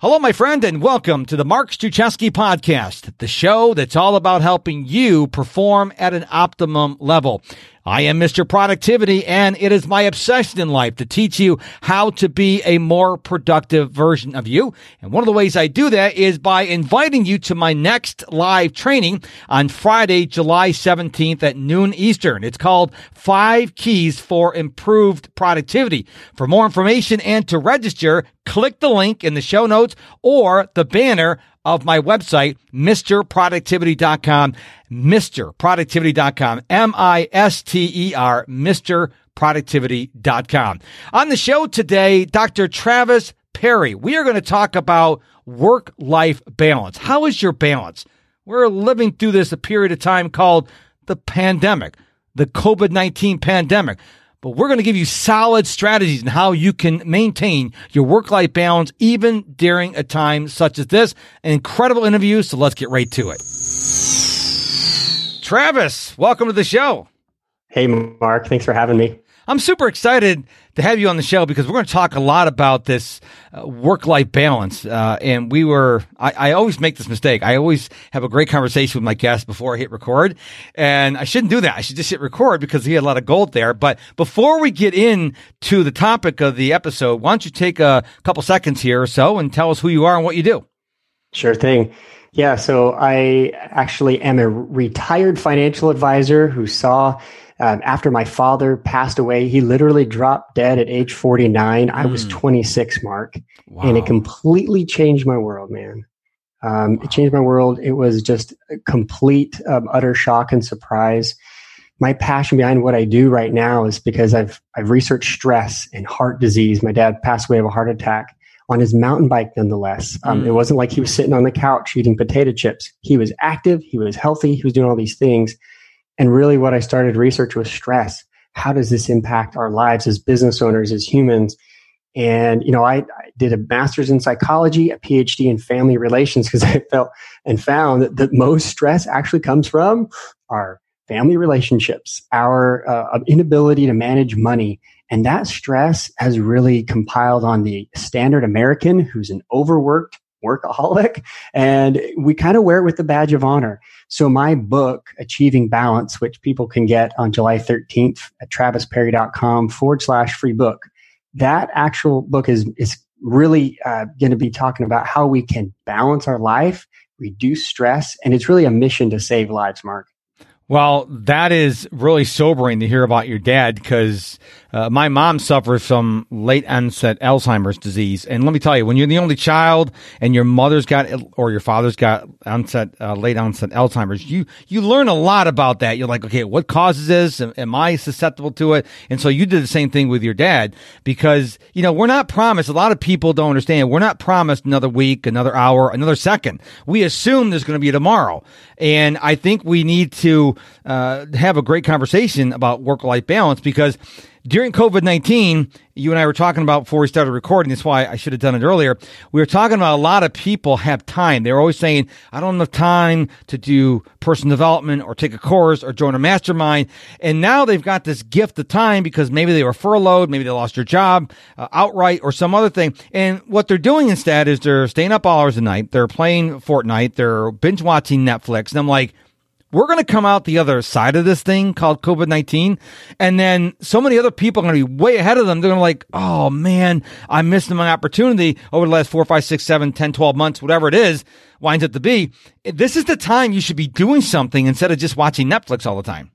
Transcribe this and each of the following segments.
Hello, my friend, and welcome to the Mark Struczewski podcast, the show that's all about helping you perform at an optimum level. I am Mr. Productivity, and it is my obsession in life to teach you how to be a more productive version of you. And one of the ways I do that is by inviting you to my next live training on Friday, July 17th at noon Eastern. It's called Five Keys for Improved Productivity. For more information and to register, click the link in the show notes or the banner of my website, MrProductivity.com, MrProductivity.com, M-I-S-T-E-R, MrProductivity.com. On the show today, Dr. Travis Parry. We are going to talk about work-life balance. How is your balance? We're living through this a period of time called the pandemic, the COVID-19 pandemic but we're going to give you solid strategies on how you can maintain your work life balance even during a time such as this. An incredible interview, so let's get right to it. Travis, welcome to the show. Hey, Mark. Thanks for having me. I'm super excited to have you on the show because we're going to talk a lot about this uh, work life balance. Uh, and we were, I, I, always make this mistake. I always have a great conversation with my guests before I hit record. And I shouldn't do that. I should just hit record because he had a lot of gold there. But before we get into the topic of the episode, why don't you take a couple seconds here or so and tell us who you are and what you do? Sure thing. Yeah, so I actually am a retired financial advisor who saw um, after my father passed away, he literally dropped dead at age 49. Mm. I was hmm. 26, Mark, wow. and it completely changed my world, man. Um, wow. It changed my world. It was just a complete, um, utter shock and surprise. My passion behind what I do right now is because I've I've researched stress and heart disease. My dad passed away of a heart attack on his mountain bike, nonetheless. Um, mm. It wasn't like he was sitting on the couch eating potato chips. He was active. He was healthy. He was doing all these things. And really, what I started research was stress. How does this impact our lives as business owners, as humans? And, you know, I, I did a master's in psychology, a PhD in family relations because I felt and found that, that most stress actually comes from our family relationships, our uh, inability to manage money. And that stress has really compiled on the standard American who's an overworked, workaholic and we kind of wear it with the badge of honor. So my book, Achieving Balance, which people can get on July 13th at travisparry.com forward slash free book. That actual book is, is really uh, going to be talking about how we can balance our life, reduce stress, and it's really a mission to save lives, Mark. Well, that is really sobering to hear about your dad because uh, my mom suffers from late onset Alzheimer's disease. And let me tell you, when you're the only child and your mother's got or your father's got onset, uh, late onset Alzheimer's, you, you learn a lot about that. You're like, okay, what causes this? Am I susceptible to it? And so you did the same thing with your dad because, you know, we're not promised. A lot of people don't understand. We're not promised another week, another hour, another second. We assume there's going to be tomorrow. And I think we need to uh, have a great conversation about work life balance because during COVID 19, you and I were talking about before we started recording. That's why I should have done it earlier. We were talking about a lot of people have time. They're always saying, I don't have time to do personal development or take a course or join a mastermind. And now they've got this gift of time because maybe they were furloughed, maybe they lost their job uh, outright or some other thing. And what they're doing instead is they're staying up all hours a night. They're playing Fortnite. They're binge watching Netflix. And I'm like, we're going to come out the other side of this thing called COVID 19. And then so many other people are going to be way ahead of them. They're going to be like, oh man, I missed my opportunity over the last four, five, six, seven, 10, 12 months, whatever it is, winds up to be. This is the time you should be doing something instead of just watching Netflix all the time.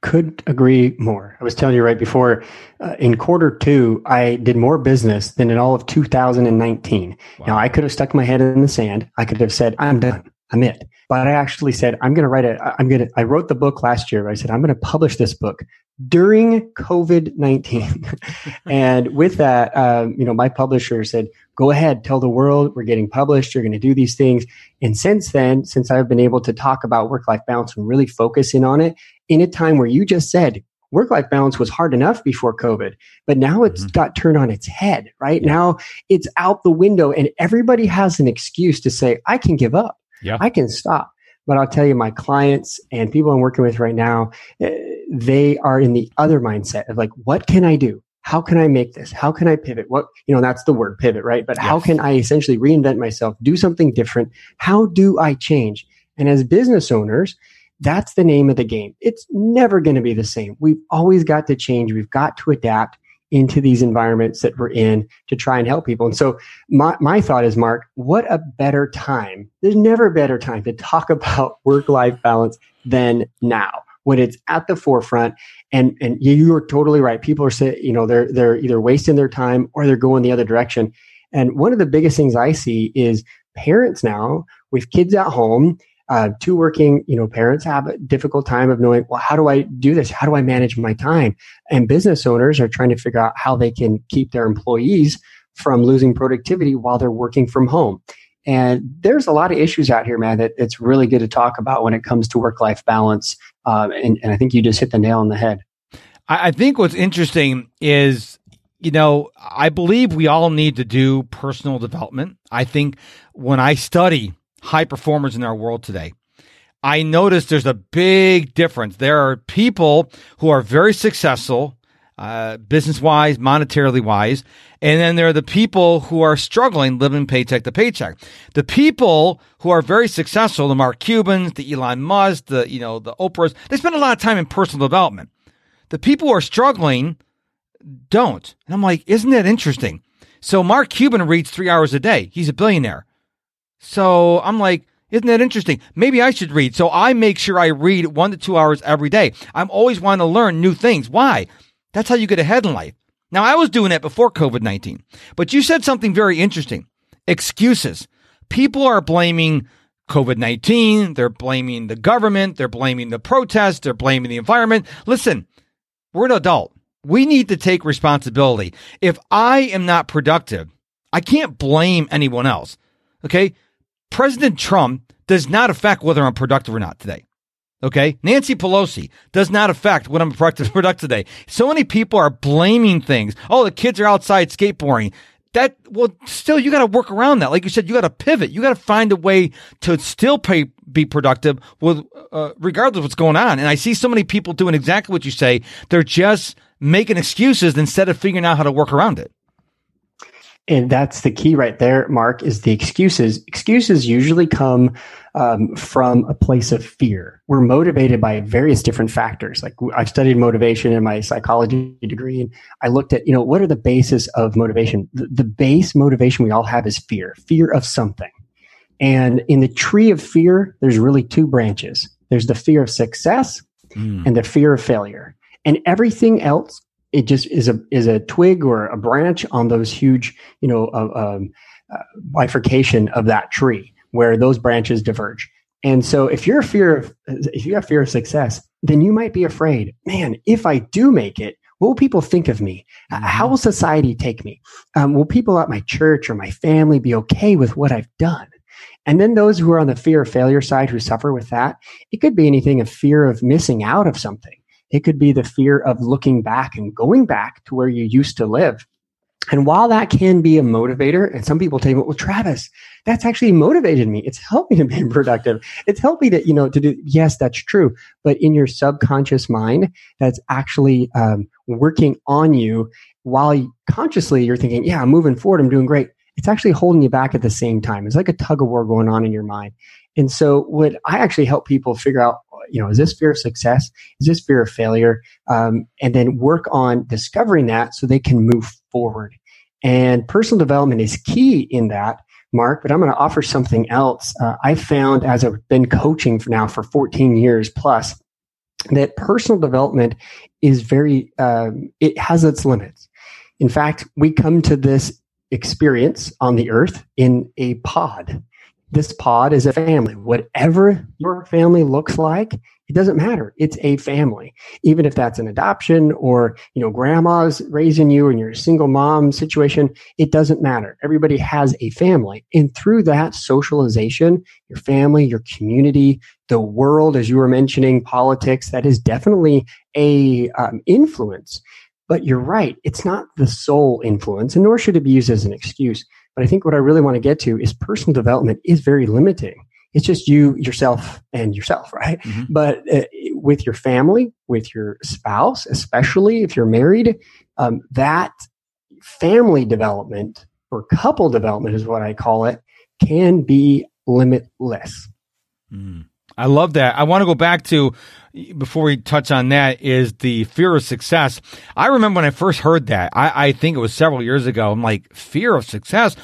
Could agree more. I was telling you right before, uh, in quarter two, I did more business than in all of 2019. Wow. Now, I could have stuck my head in the sand. I could have said, I'm done. I'm it. But I actually said, I'm going to write it. I'm going to, I wrote the book last year. I said, I'm going to publish this book during COVID 19. and with that, um, you know, my publisher said, go ahead, tell the world we're getting published. You're going to do these things. And since then, since I've been able to talk about work life balance and really focus in on it in a time where you just said, work life balance was hard enough before COVID, but now it's mm-hmm. got turned on its head, right? Yeah. Now it's out the window and everybody has an excuse to say, I can give up. Yeah. I can stop. But I'll tell you, my clients and people I'm working with right now, eh, they are in the other mindset of like, what can I do? how can I make this? How can I pivot? What, you know, that's the word pivot, right? But yes. how can I essentially reinvent myself, do something different? How do I change? And as business owners, that's the name of the game. It's never going to be the same. We've always got to change. We've got to adapt into these environments that we're in to try and help people. And so my, my thought is, Mark, what a better time. There's never a better time to talk about work life balance than now when it's at the forefront. And, and you are totally right. People are saying, you know, they're, they're either wasting their time or they're going the other direction. And one of the biggest things I see is parents now with kids at home uh, two working you know parents have a difficult time of knowing well how do i do this? How do i manage my time? And business owners are trying to figure out how they can keep their employees from losing productivity while they're working from home. And there's a lot of issues out here man that it's really good to talk about when it comes to work life balance uh, and, and i think you just hit the nail on the head. I, I think what's interesting is you know, I believe we all need to do personal development. I think when I study high performers in our world today. I notice there's a big difference. There are people who are very successful, uh, business wise, monetarily wise, and then there are the people who are struggling, living paycheck to paycheck. The people who are very successful, the Mark Cubans, the Elon Musk, the you know the Oprahs, they spend a lot of time in personal development. The people who are struggling don't, and I'm like, isn't that interesting? So Mark Cuban reads three hours a day. He's a billionaire. So I'm like, isn't that interesting? Maybe I should read. So I make sure I read one to two hours every day. I'm always wanting to learn new things. Why? That's how you get ahead in life. Now, I was doing that before COVID 19, but you said something very interesting excuses. People are blaming COVID 19. They're blaming the government. They're blaming the protests. They're blaming the environment. Listen, we're an adult. We need to take responsibility. If I am not productive, I can't blame anyone else. Okay. President Trump does not affect whether I'm productive or not today. Okay. Nancy Pelosi does not affect what I'm productive, productive today. So many people are blaming things. Oh, the kids are outside skateboarding. That, well, still, you got to work around that. Like you said, you got to pivot. You got to find a way to still pay, be productive with, uh, regardless of what's going on. And I see so many people doing exactly what you say. They're just making excuses instead of figuring out how to work around it. And that's the key right there, Mark, is the excuses. Excuses usually come um, from a place of fear. We're motivated by various different factors. Like I've studied motivation in my psychology degree, and I looked at, you know, what are the basis of motivation? The, the base motivation we all have is fear, fear of something. And in the tree of fear, there's really two branches. There's the fear of success mm. and the fear of failure. And everything else it just is a is a twig or a branch on those huge you know uh, um, uh, bifurcation of that tree where those branches diverge. And so if you're a fear of if you have fear of success then you might be afraid man if i do make it what will people think of me? Mm-hmm. how will society take me? Um, will people at my church or my family be okay with what i've done? And then those who are on the fear of failure side who suffer with that it could be anything of fear of missing out of something it could be the fear of looking back and going back to where you used to live. And while that can be a motivator, and some people take it, well, Travis, that's actually motivated me. It's helped me to be productive. It's helped me to, you know, to do, yes, that's true. But in your subconscious mind, that's actually um, working on you while you, consciously you're thinking, yeah, I'm moving forward. I'm doing great. It's actually holding you back at the same time. It's like a tug of war going on in your mind. And so what I actually help people figure out you know, is this fear of success? Is this fear of failure? Um, and then work on discovering that so they can move forward. And personal development is key in that, Mark. But I'm going to offer something else. Uh, I found as I've been coaching for now for 14 years plus that personal development is very, um, it has its limits. In fact, we come to this experience on the earth in a pod this pod is a family. Whatever your family looks like, it doesn't matter. It's a family. Even if that's an adoption or, you know, grandma's raising you and you're a single mom situation, it doesn't matter. Everybody has a family. And through that socialization, your family, your community, the world, as you were mentioning, politics, that is definitely a um, influence. But you're right. It's not the sole influence, and nor should it be used as an excuse. But I think what I really want to get to is personal development is very limiting. It's just you, yourself, and yourself, right? Mm-hmm. But uh, with your family, with your spouse, especially if you're married, um, that family development or couple development is what I call it, can be limitless. Mm. I love that. I want to go back to before we touch on that is the fear of success. I remember when I first heard that. I, I think it was several years ago. I'm like, fear of success.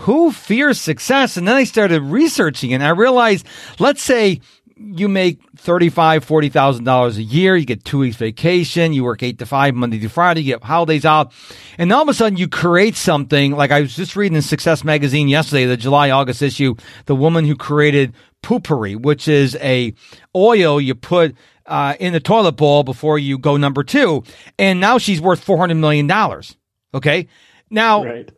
Who fears success? And then I started researching and I realized, let's say you make thirty-five, forty thousand dollars a year. You get two weeks vacation. You work eight to five, Monday to Friday. You get holidays out. and all of a sudden you create something. Like I was just reading in Success magazine yesterday, the July August issue. The woman who created Poo-Pourri, which is a oil you put uh, in the toilet bowl before you go number two, and now she's worth four hundred million dollars. Okay, now right.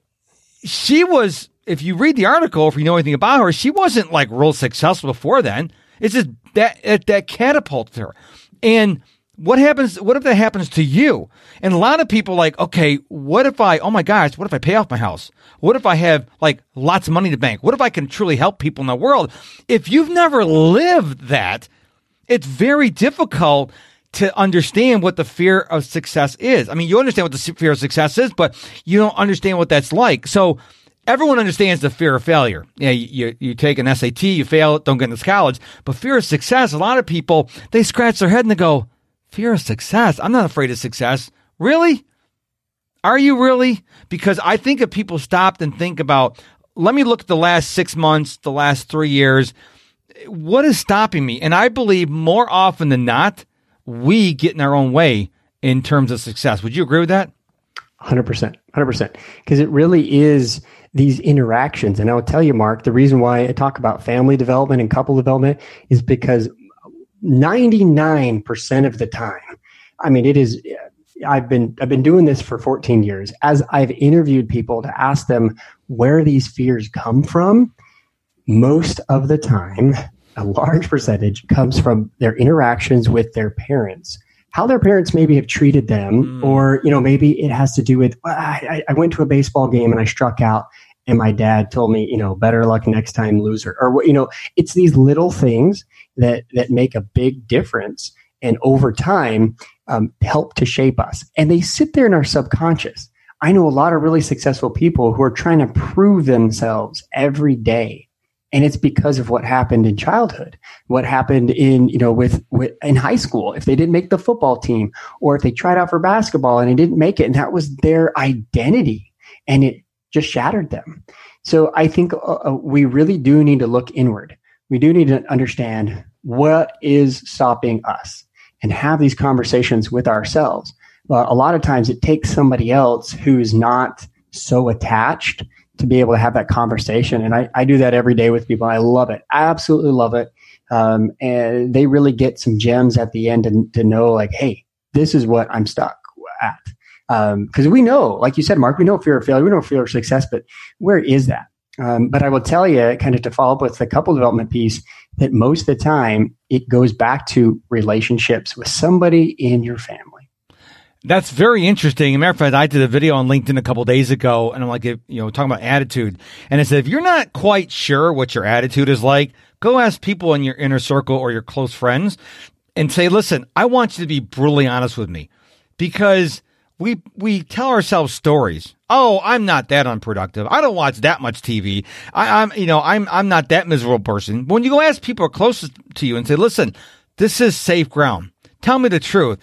she was. If you read the article, if you know anything about her, she wasn't like real successful before then. It's just that that catapults her. And what happens? What if that happens to you? And a lot of people like, okay, what if I? Oh my gosh, what if I pay off my house? What if I have like lots of money to bank? What if I can truly help people in the world? If you've never lived that, it's very difficult to understand what the fear of success is. I mean, you understand what the fear of success is, but you don't understand what that's like. So everyone understands the fear of failure. Yeah, you, you, you, take an SAT, you fail, don't get into college. But fear of success, a lot of people, they scratch their head and they go, fear of success? I'm not afraid of success. Really? Are you really? Because I think if people stopped and think about, let me look at the last six months, the last three years, what is stopping me? And I believe more often than not, we get in our own way in terms of success. Would you agree with that? 100%. 100%. Because it really is these interactions. And I'll tell you, Mark, the reason why I talk about family development and couple development is because 99% of the time, I mean, it is, I've been, I've been doing this for 14 years. As I've interviewed people to ask them where these fears come from, most of the time, a large percentage comes from their interactions with their parents how their parents maybe have treated them, mm. or you know maybe it has to do with well, I, I, went to a baseball game and I struck out, and my dad told me you know better luck next time, loser, or you know it's these little things that that make a big difference, and over time um, help to shape us, and they sit there in our subconscious. I know a lot of really successful people who are trying to prove themselves every day. And it's because of what happened in childhood what happened in you know with, with in high school. If they didn't make the football team or if they tried out for basketball and they didn't make it and that was their identity. And it just shattered them so i think uh, uh we really do need to look inward we do need to understand what is stopping us and have these conversations with ourselves uh, a lot of times it takes somebody else who's not so attached to be able to have that conversation. And I, I do that every day with people. I love it. I absolutely love it. Um, and they really get some gems at the end and to know like, hey, this is what I'm stuck at. Because um, we know, like you said, Mark, we know fear of failure, we know fear of success, but where is that? Um, but I will tell you, kind of to follow up with the couple development piece, that most of the time it goes back to relationships with somebody in your family. That's very interesting. As a matter of fact, I did a video on LinkedIn a couple days ago, and I'm like, you know, talking about attitude. And I said, if you're not quite sure what your attitude is like, go ask people in your inner circle or your close friends and say, listen, I want you to be brutally honest with me because we we tell ourselves stories. Oh, I'm not that unproductive. I don't watch that much TV. I, am you know I'm I'm not that miserable person. When you go ask people closest to you and say, listen, this is safe ground. Tell me the truth.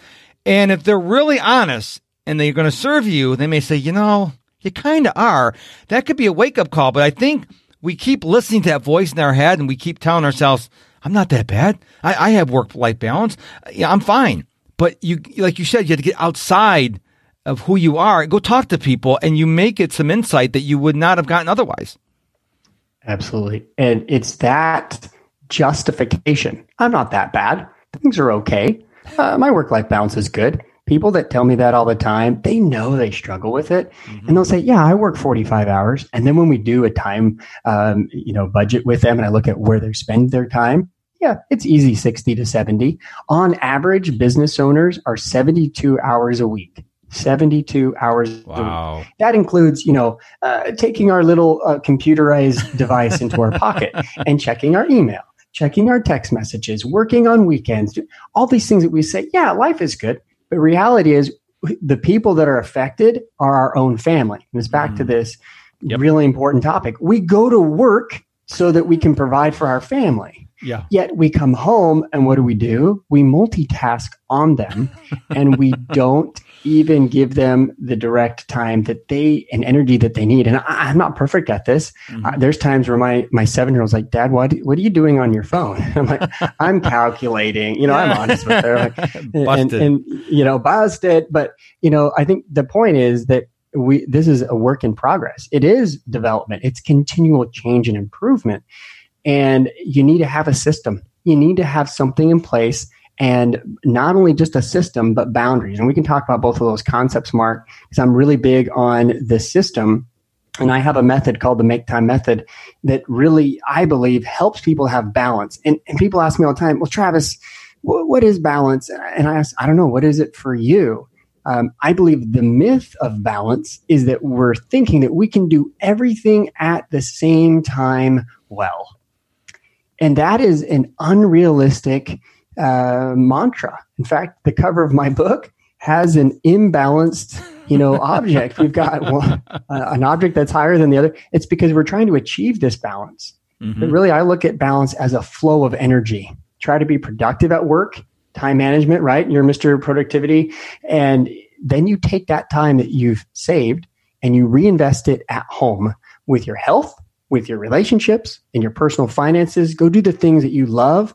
And if they're really honest and they're going to serve you, they may say, you know, you kind of are. That could be a wake up call. But I think we keep listening to that voice in our head and we keep telling ourselves, I'm not that bad. I, I have work life balance. Yeah, I'm fine. But you, like you said, you have to get outside of who you are, go talk to people, and you make it some insight that you would not have gotten otherwise. Absolutely. And it's that justification. I'm not that bad. Things are okay uh, my work life balance is good. People that tell me that all the time, they know they struggle with it, mm-hmm. and they'll say, "Yeah, I work forty five hours." And then when we do a time, um, you know, budget with them, and I look at where they spend their time, yeah, it's easy sixty to seventy. On average, business owners are seventy two hours a week. 72 hours wow. That includes, you know, uh, taking our little uh, computerized device into our pocket and checking our email checking our text messages, working on weekends, all these things that we say, yeah, life is good. But reality is the people that are affected are our own family. And it's back mm. to this yep. really important topic. We go to work so that we can provide for our family. Yeah. Yet we come home and what do we do? We multitask on them and we don't even give them the direct time that they and energy that they need. And I, am not perfect at this. Mm-hmm. Uh, there's times where my my seven year old's like, Dad, what what are you doing on your phone? I'm like, I'm calculating. You know, I'm honest with her. Like, and, and you know, busted. But you know, I think the point is that we this is a work in progress. It is development. It's continual change and improvement. And you need to have a system. You need to have something in place and not only just a system, but boundaries. And we can talk about both of those concepts, Mark, because I'm really big on the system. And I have a method called the Make Time Method that really, I believe, helps people have balance. And, and people ask me all the time, well, Travis, wh- what is balance? And I ask, I don't know, what is it for you? Um, I believe the myth of balance is that we're thinking that we can do everything at the same time well. And that is an unrealistic uh, mantra. In fact, the cover of my book has an imbalanced, you know, object. We've got one, uh, an object that's higher than the other. It's because we're trying to achieve this balance. Mm-hmm. But really, I look at balance as a flow of energy. Try to be productive at work, time management, right? You're Mr. Productivity. And then you take that time that you've saved and you reinvest it at home with your health, with your relationships, and your personal finances. Go do the things that you love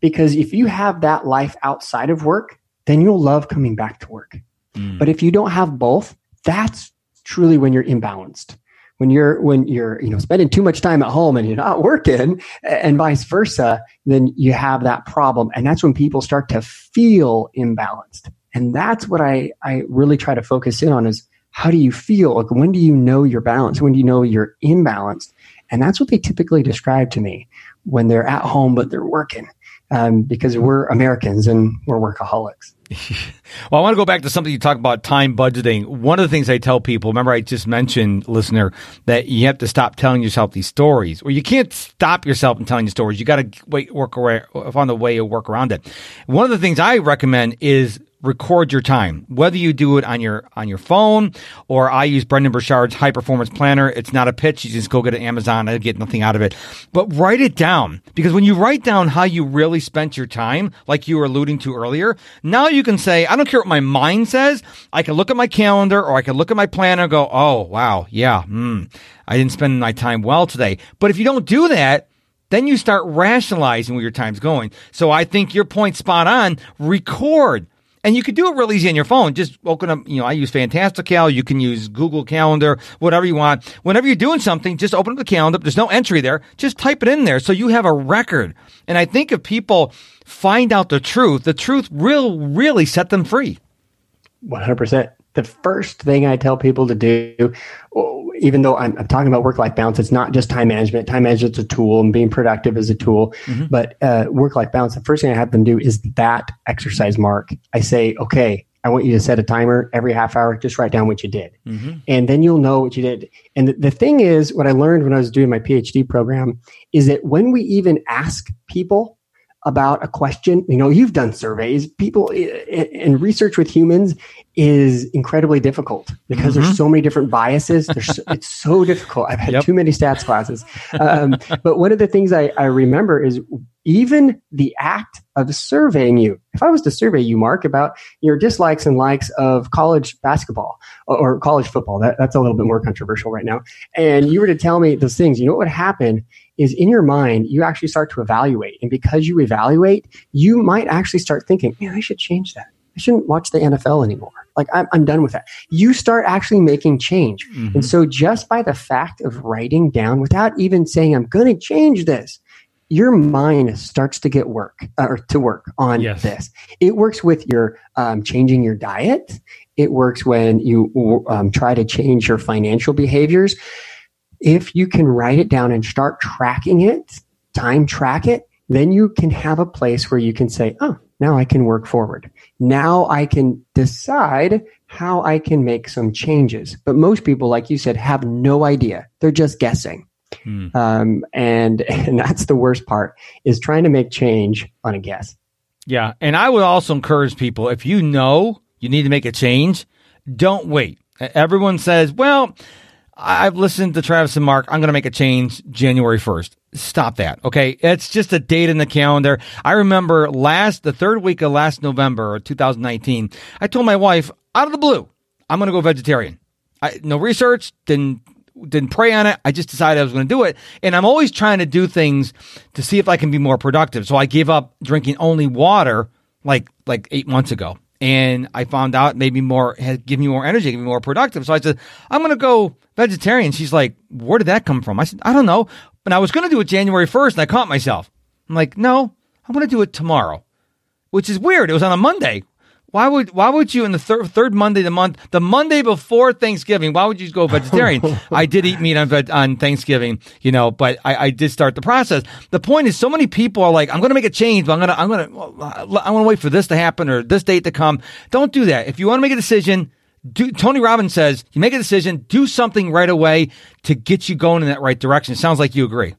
because if you have that life outside of work, then you'll love coming back to work. Mm. But if you don't have both, that's truly when you're imbalanced. When you're when you're you know spending too much time at home and you're not working, and vice versa, then you have that problem, and that's when people start to feel imbalanced. And that's what I I really try to focus in on is how do you feel? Like when do you know you're balanced? When do you know you're imbalanced? And that's what they typically describe to me when they're at home but they're working um, because we're Americans and we're workaholics. well, I want to go back to something you talked about time budgeting. One of the things I tell people, remember I just mentioned, listener, that you have to stop telling yourself these stories, or you can't stop yourself from telling you stories. You got to wait, work around, find a way to work around it. One of the things I recommend is record your time, whether you do it on your on your phone or I use Brendon Burchard's high performance planner. It's not a pitch; you just go get it Amazon. I get nothing out of it, but write it down because when you write down how you really spent your time, like you were alluding to earlier, now you can say, I don't care what my mind says. I can look at my calendar or I can look at my planner and go, oh wow, yeah, mm, I didn't spend my time well today. But if you don't do that, then you start rationalizing where your time's going. So I think your point spot on. Record and you could do it real easy on your phone. Just open up, you know, I use Fantastical. You can use Google Calendar, whatever you want. Whenever you're doing something, just open up the calendar. There's no entry there. Just type it in there so you have a record. And I think if people find out the truth, the truth will really set them free. 100% the first thing I tell people to do, even though I'm, I'm talking about work life balance, it's not just time management. Time management is a tool and being productive is a tool. Mm-hmm. But uh, work life balance, the first thing I have them do is that exercise mark. I say, okay, I want you to set a timer every half hour, just write down what you did. Mm-hmm. And then you'll know what you did. And the, the thing is, what I learned when I was doing my PhD program is that when we even ask people about a question. You know, you've done surveys. People and research with humans is incredibly difficult because mm-hmm. there's so many different biases. There's, it's so difficult. I've had yep. too many stats classes. Um, but one of the things I, I remember is even the act of surveying you. If I was to survey you, Mark, about your dislikes and likes of college basketball or, college football, that, that's a little bit more controversial right now, and you were to tell me those things, you know what would happen is in your mind, you actually start to evaluate. And because you evaluate, you might actually start thinking, man, I should change that. I shouldn't watch the NFL anymore. Like, I'm, I'm done with that. You start actually making change. Mm-hmm. And so, just by the fact of writing down without even saying, I'm going to change this, your mind starts to get work or to work on yes. this. It works with your um, changing your diet. It works when you um, try to change your financial behaviors if you can write it down and start tracking it, time track it, then you can have a place where you can say, oh, now I can work forward. Now I can decide how I can make some changes. But most people, like you said, have no idea. They're just guessing. Um, and and that's the worst part is trying to make change on a guess. Yeah. And I would also encourage people if you know you need to make a change, don't wait. Everyone says, well, I've listened to Travis and Mark. I'm going to make a change January 1st. Stop that. Okay. It's just a date in the calendar. I remember last, the third week of last November 2019, I told my wife out of the blue, I'm going to go vegetarian. I, no research, didn't didn't pray on it. I just decided I was going to do it. And I'm always trying to do things to see if I can be more productive. So I gave up drinking only water like like eight months ago. And I found out maybe more had given me more energy, give me more productive. So I said, I'm going to go vegetarian. She's like, where did that come from? I said, I don't know. But I was going to do it January 1st and I caught myself. I'm like, no, I'm going to do it tomorrow, which is weird. It was on a Monday. Why would why would you in the third third Monday of the month, the Monday before Thanksgiving? Why would you go vegetarian? I did eat meat on on Thanksgiving, you know, but I, I did start the process. The point is, so many people are like, I'm going to make a change, but I'm going to I'm going to I want to wait for this to happen or this date to come. Don't do that. If you want to make a decision, do, Tony Robbins says you make a decision, do something right away to get you going in that right direction. It sounds like you agree.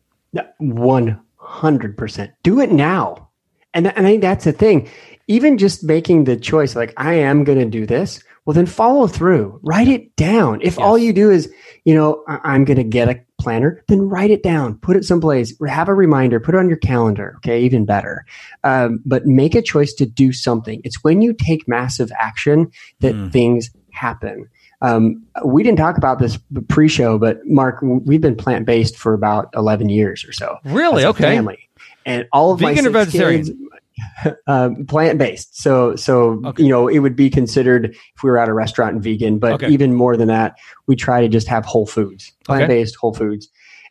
One hundred percent. Do it now, and and I think that's the thing even just making the choice like i am going to do this well then follow through. Write it down. If yes. all you do is you know I- am going to get a planner then write it down. Put it someplace. Have a reminder. Put it on your calendar okay even better. Um, but make a choice to do something. It's when you take massive action that mm. things happen. Um, we didn't talk about this pre-show but mark we've been plant-based for about 11 years or so really? okay. family. And all of vegan my or vegetarian kids, um, plant based. So, so okay. you know, it would be considered if we were at a restaurant and vegan, but okay. even more than that, we try to just have whole foods, plant based okay. whole foods.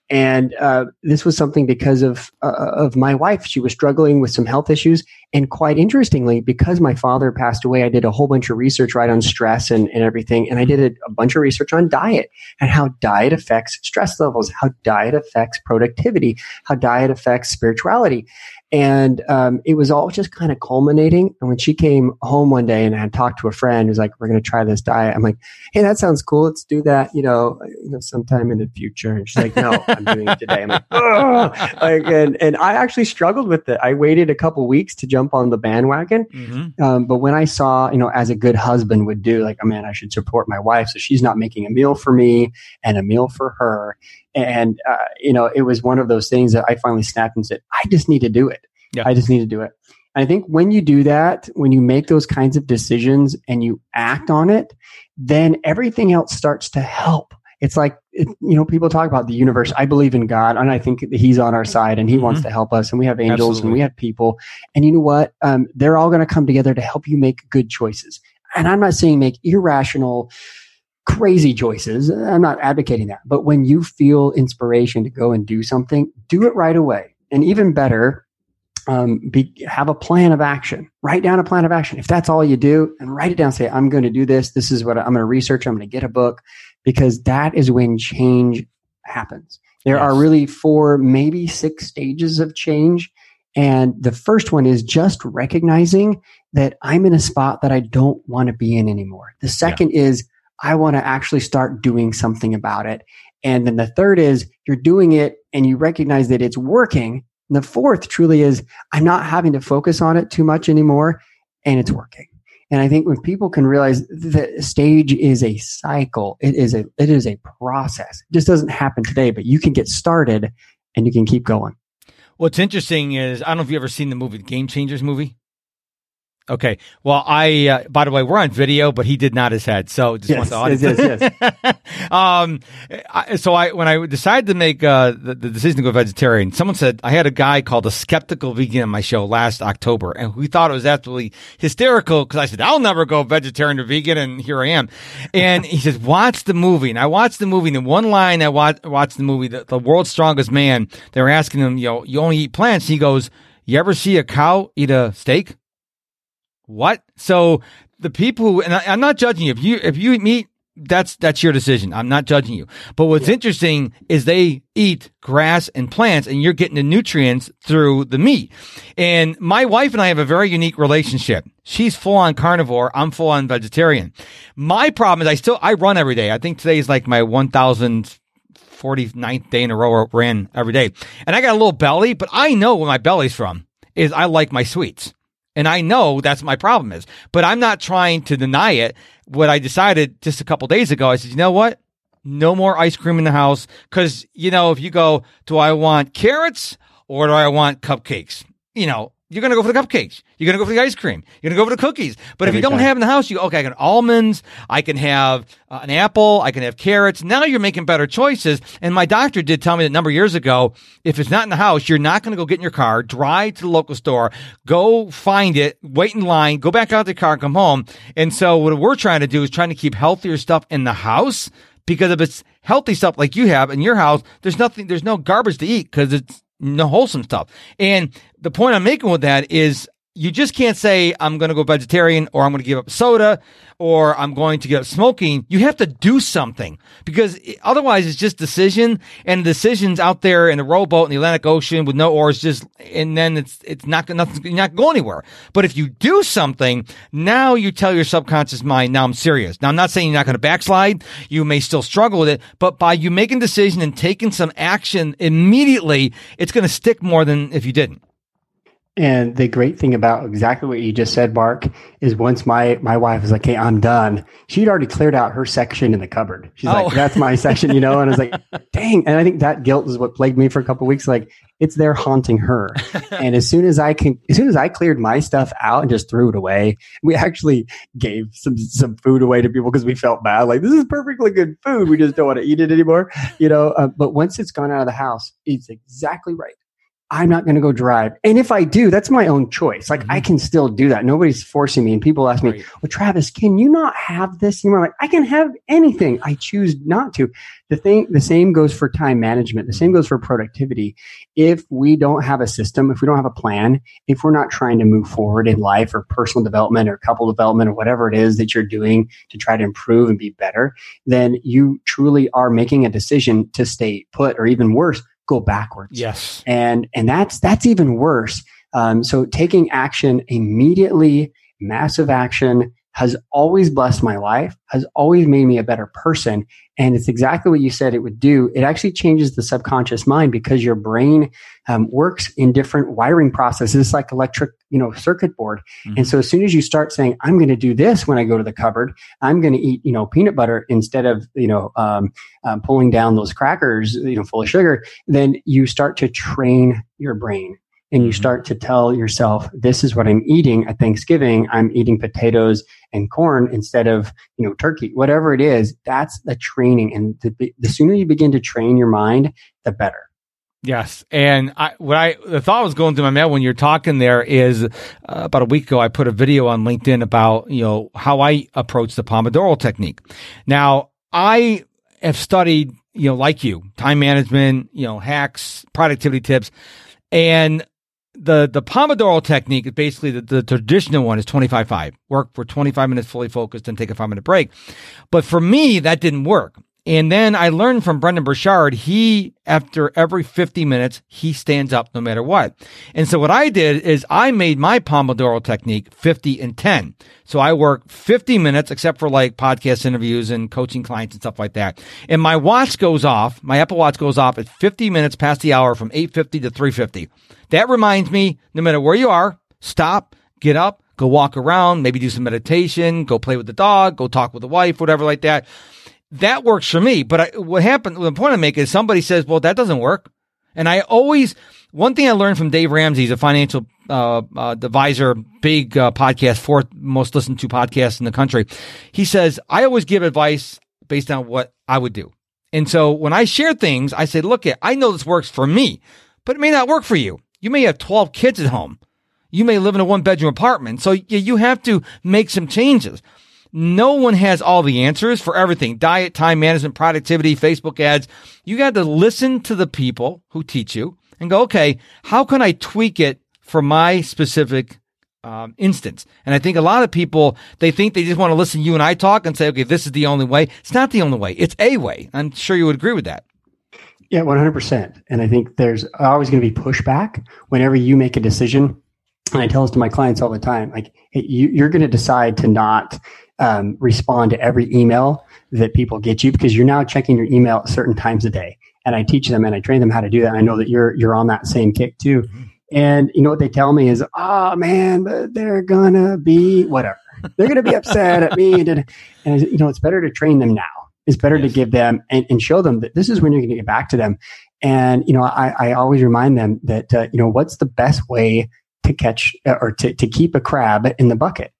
And uh, this was something because of uh, of my wife. She was struggling with some health issues, and quite interestingly, because my father passed away, I did a whole bunch of research right on stress and, and everything, and I did a, a bunch of research on diet and how diet affects stress levels, how diet affects productivity, how diet affects spirituality. And um, it was all just kind of culminating. And when she came home one day and I had talked to a friend who's like, we're going to try this diet. I'm like, hey, that sounds cool. Let's do that, you know, you know, sometime in the future. And she's like, no, I'm doing it today. I'm like, like and, and I actually struggled with it. I waited a couple weeks to jump on the bandwagon. Mm-hmm. Um, but when I saw, you know, as a good husband would do, like, oh man, I should support my wife. So she's not making a meal for me and a meal for her. And, uh, you know, it was one of those things that I finally snapped and said, I just need to do it. Yeah. I just need to do it. And I think when you do that, when you make those kinds of decisions and you act on it, then everything else starts to help. It's like, it, you know, people talk about the universe. I believe in God and I think he's on our side and he mm-hmm. wants to help us. And we have angels Absolutely. and we have people. And you know what? Um, they're all going to come together to help you make good choices. And I'm not saying make irrational, crazy choices. I'm not advocating that. But when you feel inspiration to go and do something, do it right away. And even better, um, be, have a plan of action. Write down a plan of action. If that's all you do, and write it down. Say, I'm going to do this. This is what I'm going to research. I'm going to get a book because that is when change happens. There yes. are really four, maybe six stages of change. And the first one is just recognizing that I'm in a spot that I don't want to be in anymore. The second yeah. is I want to actually start doing something about it. And then the third is you're doing it and you recognize that it's working. And the fourth truly is I'm not having to focus on it too much anymore and it's working. And I think when people can realize that stage is a cycle, it is a it is a process. It just doesn't happen today, but you can get started and you can keep going. What's interesting is I don't know if you've ever seen the movie, the Game Changers movie. Okay. Well, I, uh, by the way, we're on video, but he did nod his head. So just yes, want the audience. Yes, yes, yes. um, I, so I, when I decided to make, uh, the, the, decision to go vegetarian, someone said, I had a guy called a skeptical vegan on my show last October and we thought it was absolutely hysterical because I said, I'll never go vegetarian or vegan. And here I am. And he says, watch the movie. And I watched the movie and in one line I watched, watched the movie, the, the world's strongest man, they were asking him, you know, you only eat plants. He goes, you ever see a cow eat a steak? What? So the people who, and I, am not judging you. If you, if you eat meat, that's, that's your decision. I'm not judging you. But what's yeah. interesting is they eat grass and plants and you're getting the nutrients through the meat. And my wife and I have a very unique relationship. She's full on carnivore. I'm full on vegetarian. My problem is I still, I run every day. I think today is like my 1000 49th day in a row ran every day. And I got a little belly, but I know where my belly's from is I like my sweets. And I know that's my problem is, but I'm not trying to deny it. What I decided just a couple days ago, I said, you know what? No more ice cream in the house. Cause, you know, if you go, do I want carrots or do I want cupcakes? You know, you're going to go for the cupcakes. You're going to go for the ice cream. You're going to go for the cookies. But Every if you don't time. have in the house, you go, okay, I got almonds. I can have uh, an apple. I can have carrots. Now you're making better choices. And my doctor did tell me that a number of years ago, if it's not in the house, you're not going to go get in your car, drive to the local store, go find it, wait in line, go back out to the car and come home. And so what we're trying to do is trying to keep healthier stuff in the house because if it's healthy stuff like you have in your house, there's nothing, there's no garbage to eat because it's no wholesome stuff. And the point I'm making with that is you just can't say I'm going to go vegetarian or I'm going to give up soda or I'm going to give up smoking. You have to do something because otherwise it's just decision and decisions out there in the rowboat in the Atlantic Ocean with no oars just, and then it's, it's not, nothing, you're not going anywhere. But if you do something, now you tell your subconscious mind, now I'm serious. Now I'm not saying you're not going to backslide. You may still struggle with it, but by you making decision and taking some action immediately, it's going to stick more than if you didn't. And the great thing about exactly what you just said, Mark, is once my my wife was like, "Hey, I'm done," she'd already cleared out her section in the cupboard. She's oh. like, "That's my section," you know. And I was like, "Dang!" And I think that guilt is what plagued me for a couple weeks. Like, it's there haunting her. and as soon as I can, as soon as I cleared my stuff out and just threw it away, we actually gave some some food away to people because we felt bad. Like, this is perfectly good food. We just don't want to eat it anymore, you know. Uh, but once it's gone out of the house, it's exactly right I'm not going to go drive. And if I do, that's my own choice. Like mm-hmm. I can still do that. Nobody's forcing me. And people ask me, right. well, Travis, can you not have this? And I'm like, I can have anything. I choose not to. The thing, the same goes for time management. The same goes for productivity. If we don't have a system, if we don't have a plan, if we're not trying to move forward in life or personal development or couple development or whatever it is that you're doing to try to improve and be better, then you truly are making a decision to stay put or even worse, go backwards. Yes. And, and that's, that's even worse. Um, so taking action immediately, massive action has always blessed my life, has always made me a better person. And it's exactly what you said it would do. It actually changes the subconscious mind because your brain um, works in different wiring processes, like electric, you know, circuit board. Mm-hmm. And so as soon as you start saying, I'm going to do this when I go to the cupboard, I'm going to eat, you know, peanut butter instead of, you know, um, um, pulling down those crackers, you know, full of sugar, then you start to train your brain and you mm-hmm. start to tell yourself, this is what I'm eating at Thanksgiving. I'm eating potatoes and corn instead of, you know, turkey, whatever it is. That's the training. And the, the sooner you begin to train your mind, the better. Yes, and I, what I the thought was going through my mind when you're talking there is uh, about a week ago I put a video on LinkedIn about you know how I approach the Pomodoro technique. Now I have studied you know like you time management, you know hacks, productivity tips, and the the Pomodoro technique is basically the, the traditional one is 25 5. Work for 25 minutes fully focused and take a five minute break. But for me, that didn't work. And then I learned from Brendon Burchard, he, after every 50 minutes, he stands up no matter what. And so what I did is I made my Pomodoro technique 50 and 10. So I work 50 minutes, except for like podcast interviews and coaching clients and stuff like that. And my watch goes off, my Apple Watch goes off at 50 minutes past the hour from 850 to 350. That reminds me, no matter where you are, stop, get up, go walk around, maybe do some meditation, go play with the dog, go talk with the wife, whatever like that that works for me. But I, what happened, the point I make is somebody says, well, that doesn't work. And I always, one thing I learned from Dave Ramsey, he's a financial uh, uh, advisor, big uh, podcast, fourth most listened to podcast in the country. He says, I always give advice based on what I would do. And so when I share things, I say, look, I know this works for me, but it may not work for you. You may have 12 kids at home. You may live in a one bedroom apartment. So you have to make some changes no one has all the answers for everything diet, time management, productivity, Facebook ads. You got to listen to the people who teach you and go, okay, how can I tweak it for my specific um, instance? And I think a lot of people, they think they just want to listen to you and I talk and say, okay, this is the only way. It's not the only way. It's a way. I'm sure you would agree with that. Yeah, 100%. And I think there's always going to be pushback whenever you make a decision. And I tell this to my clients all the time, like, hey, you, you're going to decide to not um, respond to every email that people get you because you're now checking your email at certain times a day. And I teach them and I train them how to do that. And I know that you're you're on that same kick too. Mm-hmm. And you know what they tell me is, oh man, but they're gonna be whatever. They're gonna be upset at me. And, and you know, it's better to train them now. It's better yes. to give them and, and, show them that this is when you're going to get back to them. And you know, I, I always remind them that uh, you know what's the best way to catch uh, or to, to keep a crab in the bucket.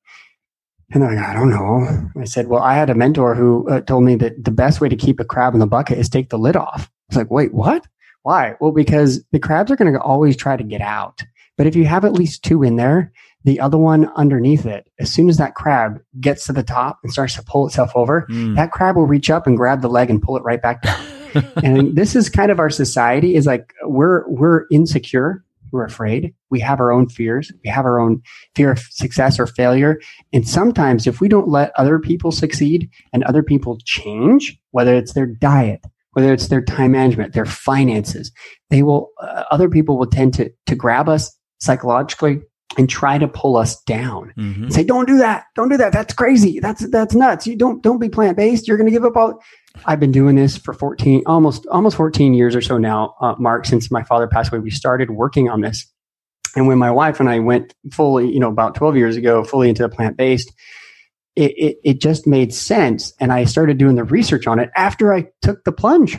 And they're like, I don't know. I said, well, I had a mentor who uh, told me that the best way to keep a crab in the bucket is take the lid off. I was like, wait, what? Why? Well, because the crabs are going to always try to get out. But if you have at least two in there, the other one underneath it, as soon as that crab gets to the top and starts to pull itself over, mm. that crab will reach up and grab the leg and pull it right back down. and this is kind of our society is like we're we're insecure we're afraid. We have our own fears. We have our own fear of success or failure. And sometimes, if we don't let other people succeed and other people change, whether it's their diet, whether it's their time management, their finances, they will, uh, other people will tend to, to grab us psychologically and try to pull us down mm-hmm. and say, don't do that. Don't do that. That's crazy. That's, that's nuts. You don't, don't be plant based. You're going to give up all. I've been doing this for 14, almost, almost 14 years or so now, uh, Mark, since my father passed away. We started working on this. And when my wife and I went fully, you know, about 12 years ago, fully into the plant based, it, it, it just made sense. And I started doing the research on it after I took the plunge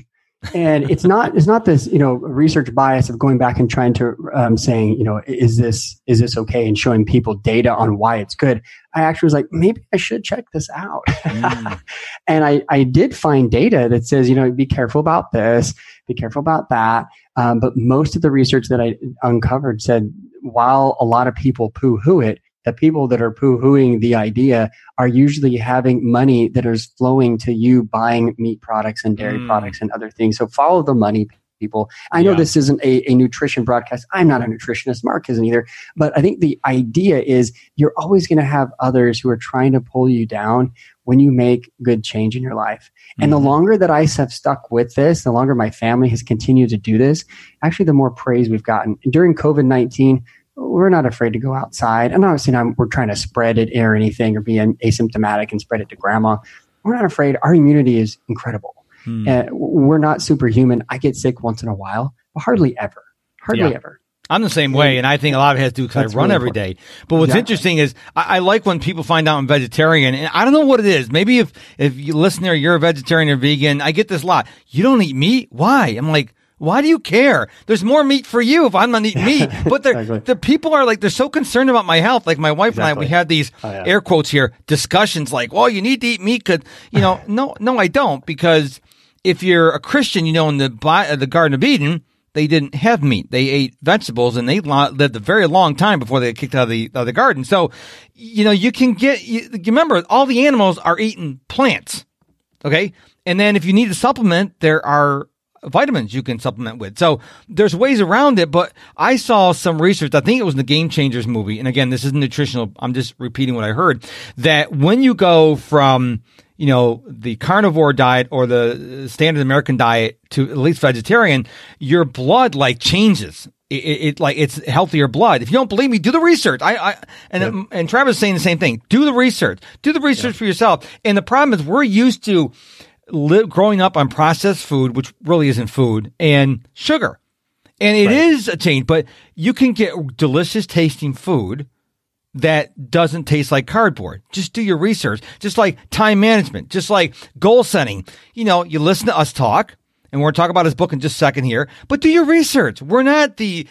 and it's not it's not this you know research bias of going back and trying to um, saying you know is this is this okay and showing people data on why it's good. I actually was like maybe i should check this out. Mm. and i i did find data that says you know be careful about this be careful about that. Um, but most of the research that i uncovered said while a lot of people poo hoo it the people that are poo-hooing the idea are usually having money that is flowing to you buying meat products and dairy mm. products and other things. So follow the money people. I know yeah. this isn't a, a nutrition broadcast. I'm not a nutritionist. Mark isn't either. But I think the idea is you're always going to have others who are trying to pull you down when you make good change in your life. Mm-hmm. And the mm-hmm. longer that I have stuck with this, the longer my family has continued to do this, actually, the more praise we've gotten. And during COVID 19, we're not afraid to go outside. I'm not we're trying to spread it or anything or be asymptomatic and spread it to grandma. We're not afraid. Our immunity is incredible. Hmm. Uh, we're not superhuman. I get sick once in a while, but hardly ever. Hardly yeah. ever. I'm the same way, and I think a lot of it has to do because I run really every day. But what's exactly. interesting is I, I, like when people find out I'm vegetarian, and I don't know what it is. Maybe if if you listen there, you're a vegetarian or vegan. I get this a lot. You don't eat meat? Why? I'm like, why do you care? There's more meat for you if I'm not eating meat. But exactly. the people are like, they're so concerned about my health. Like my wife exactly. and I, we had these oh, yeah. air quotes here discussions like, well, you need to eat meat because, you know, no, no, I don't. Because if you're a Christian, you know, in the, uh, the Garden of Eden, they didn't have meat. They ate vegetables and they lived a very long time before they got kicked out of the, of the garden. So, you know, you can get, you, remember, all the animals are eating plants. Okay. And then if you need a supplement, there are vitamins you can supplement with. So there's ways around it, but I saw some research. I think it was in the Game Changers movie. And again, this is nutritional. I'm just repeating what I heard that when you go from, you know, the carnivore diet or the standard American diet to at least vegetarian, your blood like changes. It, it, it, like it's healthier blood. If you don't believe me, do the research. I, I and and Travis is saying the same thing. Do the research. Do the research for yourself. And the problem is we're used to li- growing up on processed food, which really isn't food, and sugar. And it right. is a change, but you can get delicious tasting food that doesn't taste like cardboard. Just do your research. Just like time management, just like goal setting. You know, you listen to us talk, and we're going to talk about his book in just a second here, but do your research. We're not the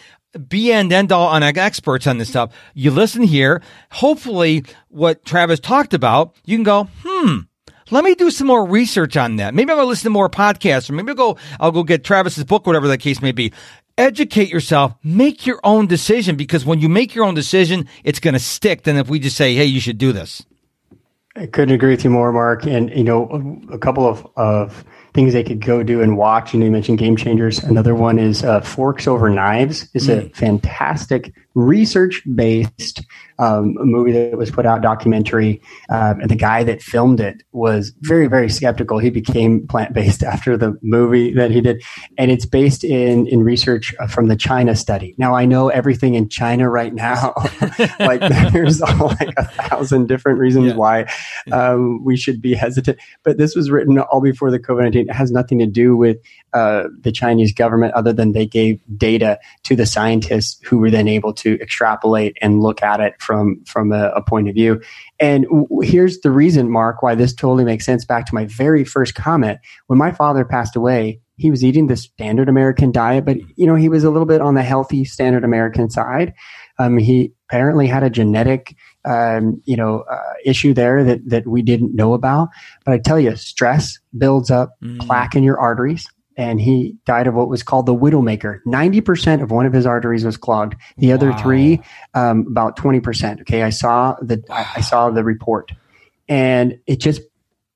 be and end all on experts on this stuff. You listen here. Hopefully, what Travis talked about, you can go, hmm, let me do some more research on that. Maybe I'm gonna listen to more podcasts, or maybe I'll go, I'll go get Travis's book, whatever that case may be. Educate yourself, make your own decision, because when you make your own decision, it's gonna stick than if we just say, hey, you should do this. I couldn't agree with you more, Mark. And you know, a couple of, of things they could go do and watch. You know, you mentioned Game Changers. Another one is uh, Forks Over Knives. is mm. a fantastic research based um, movie that was put out, documentary. Uh, and the guy that filmed it was very, very skeptical. He became plant based after the movie that he did. And it's based in, in research from the China study. Now, I know everything in China right now, like there's all like a thousand different reasons yeah. why um, we should be hesitant. But this was written all before the COVID 19. It has nothing to do with uh, the Chinese government other than they gave data to the scientists who were then able to extrapolate and look at it from from a, a point of view. And w- here's the reason, Mark, why this totally makes sense. Back to my very first comment when my father passed away. He was eating the standard American diet, but you know he was a little bit on the healthy standard American side. Um, he apparently had a genetic um, you know, uh, issue there that, that we didn't know about. But I tell you, stress builds up mm. plaque in your arteries and he died of what was called the widowmaker. 90% of one of his arteries was clogged. The other wow. three, um, about 20%. Okay. I saw the, I, I saw the report and it just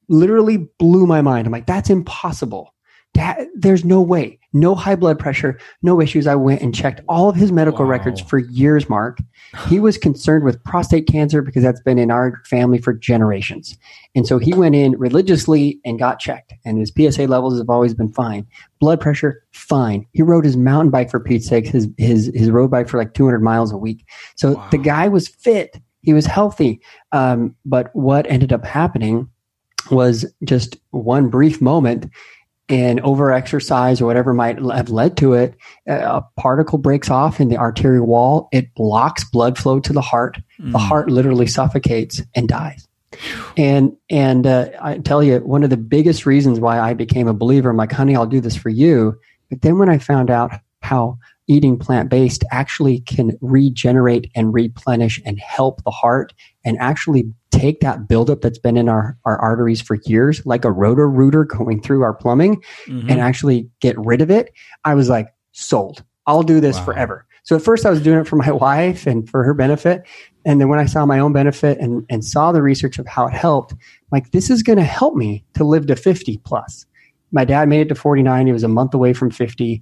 literally blew my mind. I'm like, that's impossible. That, there's no way no high blood pressure, no issues. I went and checked all of his medical wow. records for years, Mark. He was concerned with prostate cancer because that's been in our family for generations. And so he went in religiously and got checked, and his PSA levels have always been fine. Blood pressure, fine. He rode his mountain bike for Pete's sake, his, his, his road bike for like 200 miles a week. So wow. the guy was fit. He was healthy. Um, but what ended up happening was just one brief moment and overexercise or whatever might have led to it, a particle breaks off in the arterial wall. It blocks blood flow to the heart. Mm. The heart literally suffocates and dies. And and uh, I tell you, one of the biggest reasons why I became a believer, I'm like, honey, I'll do this for you. But then when I found out how eating plant based actually can regenerate and replenish and help the heart and actually take that buildup that's been in our, our arteries for years, like a Roto-Rooter going through our plumbing, mm-hmm. and actually get rid of it, I was like, sold. I'll do this wow. forever. So at first I was doing it for my wife and for her benefit. And then when I saw my own benefit and, and saw the research of how it helped, like this is going to help me to live to 50 plus. My dad made it to 49. He was a month away from 50.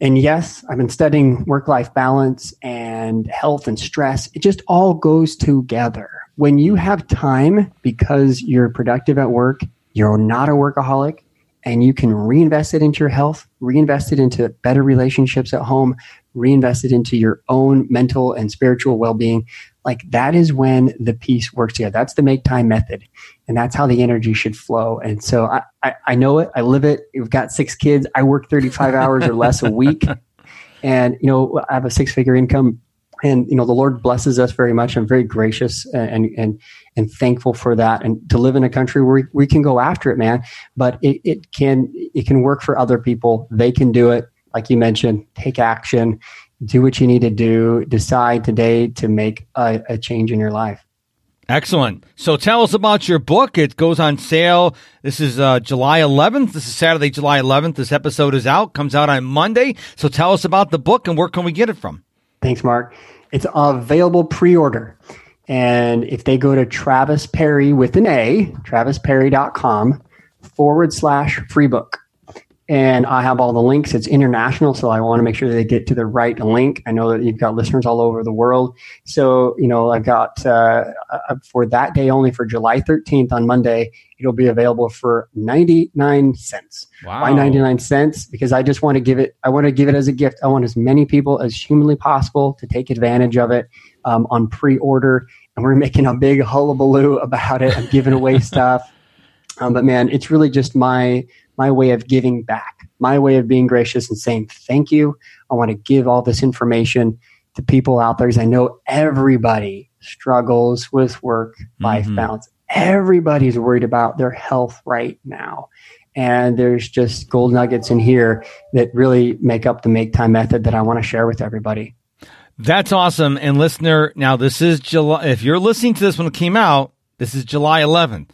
And yes, I've been studying work life balance and health and stress. It just all goes together. When you have time because you're productive at work, you're not a workaholic, and you can reinvest it into your health, reinvest it into better relationships at home, reinvest it into your own mental and spiritual well being. Like that is when the piece works together. That's the make time method. And that's how the energy should flow. And so I, I, I know it. I live it. We've got six kids. I work 35 hours or less a week. And, you know, I have a six figure income and you know the lord blesses us very much i'm very gracious and and and thankful for that and to live in a country where we, we can go after it man but it, it can it can work for other people they can do it like you mentioned take action do what you need to do. Decide today to make a, a change in your life. Excellent. So tell us about your book. It goes on sale. This is uh, July 11th. This is Saturday, July 11th. This episode is out, comes out on Monday. So tell us about the book and where can we get it from? Thanks, Mark. It's available pre order. And if they go to Travis Parry with an A, travisparry.com forward slash free book, and I have all the links. It's international, so I want to make sure they get to the right link. I know that you've got listeners all over the world, so you know I've got uh, uh for that day only for July 13th on Monday. It'll be available for 99 cents. Wow. Why 99 cents? Because I just want to give it. I want to give it as a gift. I want as many people as humanly possible to take advantage of it um, on pre-order, and we're making a big hullabaloo about it. I'm giving away stuff. Um, but man, it's really just my my way of giving back, my way of being gracious and saying thank you. I want to give all this information to people out there because I know everybody struggles with work life mm-hmm. balance. Everybody's worried about their health right now. And there's just gold nuggets in here that really make up the make time method that I want to share with everybody. That's awesome. And listener, now this is July. If you're listening to this when it came out, this is July 11th.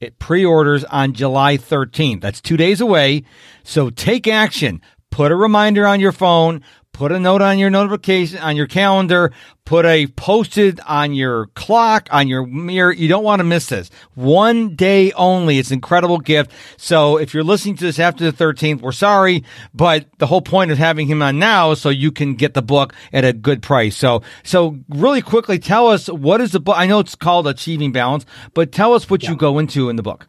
It pre-orders on July 13th. That's two days away. So take action. Put a reminder on your phone. Put a note on your notification on your calendar, put a posted on your clock, on your mirror. You don't want to miss this. One day only. It's an incredible gift. So if you're listening to this after the 13th, we're sorry, but the whole point of having him on now is so you can get the book at a good price. So, so really quickly tell us what is the book? I know it's called Achieving Balance, but tell us what yeah. you go into in the book.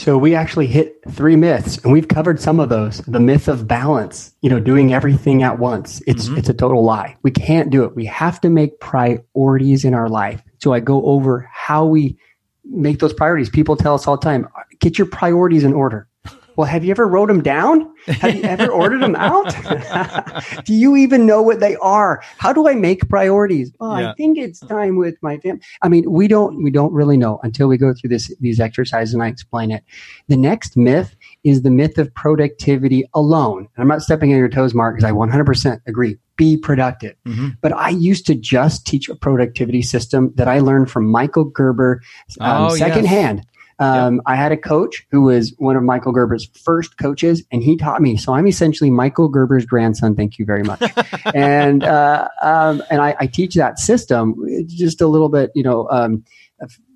So we actually hit three myths and we've covered some of those. The myth of balance, you know, doing everything at once. It's, mm-hmm. it's a total lie. We can't do it. We have to make priorities in our life. So I go over how we make those priorities. People tell us all the time, get your priorities in order. Well, have you ever wrote them down? Have you ever ordered them out? do you even know what they are? How do I make priorities? Oh, yeah. I think it's time with my family. I mean, we don't we don't really know until we go through this these exercises and I explain it. The next myth is the myth of productivity alone. And I'm not stepping on your toes, Mark, because I 100% agree. Be productive. Mm-hmm. But I used to just teach a productivity system that I learned from Michael Gerber um, oh, secondhand. Yes. Um. I had a coach who was one of Michael Gerber's first coaches, and he taught me. So I'm essentially Michael Gerber's grandson. Thank you very much. and uh, um, and I, I, teach that system just a little bit, you know, um,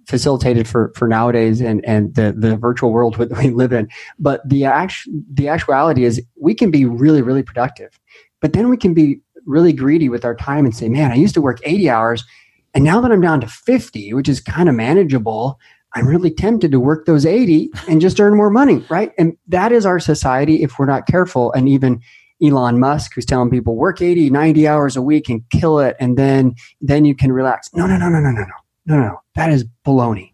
facilitated for for nowadays and and the the virtual world that we live in. But the act the actuality is we can be really really productive, but then we can be really greedy with our time and say, man, I used to work 80 hours. And now that I'm down to 50, which is kind of manageable, I'm really tempted to work those 80 and just earn more money, right? And that is our society if we're not careful. And even Elon Musk, who's telling people work 80, 90 hours a week and kill it, and then then you can relax. No, no, no, no, no, no, no, no, no. That is baloney.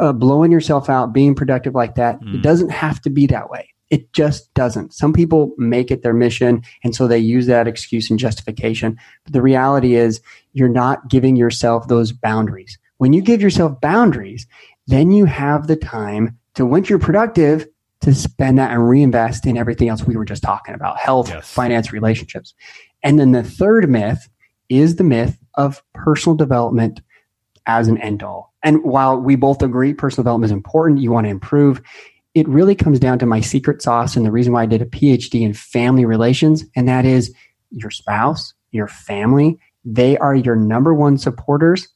Uh, blowing yourself out, being productive like that, mm. it doesn't have to be that way. It just doesn't. Some people make it their mission, and so they use that excuse and justification. But the reality is, you're not giving yourself those boundaries. When you give yourself boundaries, then you have the time to, once you're productive, to spend that and reinvest in everything else we were just talking about health, yes. finance, relationships. And then the third myth is the myth of personal development as an end all. And while we both agree personal development is important, you want to improve, it really comes down to my secret sauce and the reason why I did a PhD in family relations. And that is your spouse, your family, they are your number one supporters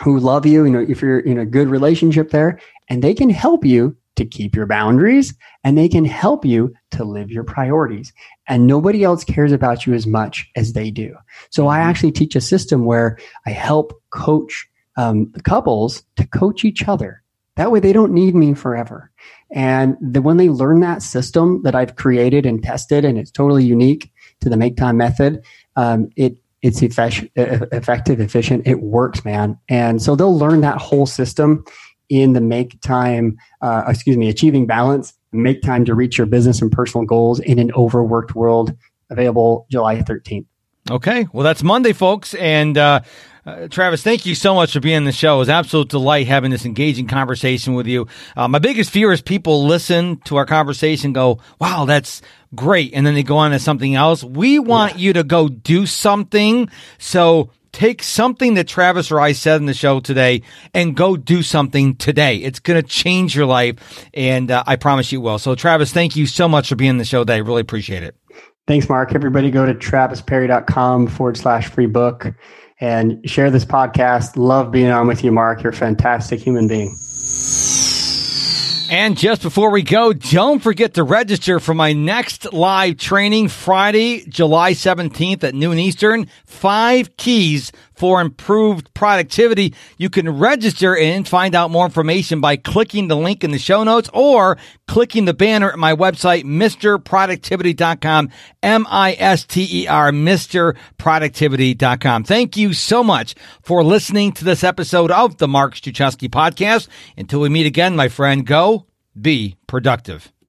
who love you, you know, if you're in a good relationship there, and they can help you to keep your boundaries and they can help you to live your priorities. And nobody else cares about you as much as they do. So I mm-hmm. actually teach a system where I help coach um, couples to coach each other. That way they don't need me forever. And the, when they learn that system that I've created and tested, and it's totally unique to the Make Time method, um, it it's effective, efficient. It works, man. And so they'll learn that whole system in the make time, uh, excuse me, achieving balance, make time to reach your business and personal goals in an overworked world. Available July 13th. Okay. Well, that's Monday, folks. And, uh, uh, Travis, thank you so much for being on the show. It was absolute delight having this engaging conversation with you. Uh, my biggest fear is people listen to our conversation, go, "Wow, that's great," and then they go on to something else. We want yeah. you to go do something. So take something that Travis or I said in the show today and go do something today. It's going to change your life, and uh, I promise you will. So, Travis, thank you so much for being on the show today. Really appreciate it. Thanks, Mark. Everybody go to travisparry.com forward slash free book and share this podcast. Love being on with you, Mark. You're a fantastic human being. And just before we go, don't forget to register for my next live training Friday, July 17th at noon Eastern. Five keys for improved productivity. You can register and find out more information by clicking the link in the show notes or clicking the banner at my website, MrProductivity.com, M-I-S-T-E-R, MrProductivity.com. Thank you so much for listening to this episode of the Mark Struczewski podcast. Until we meet again, my friend, go be productive.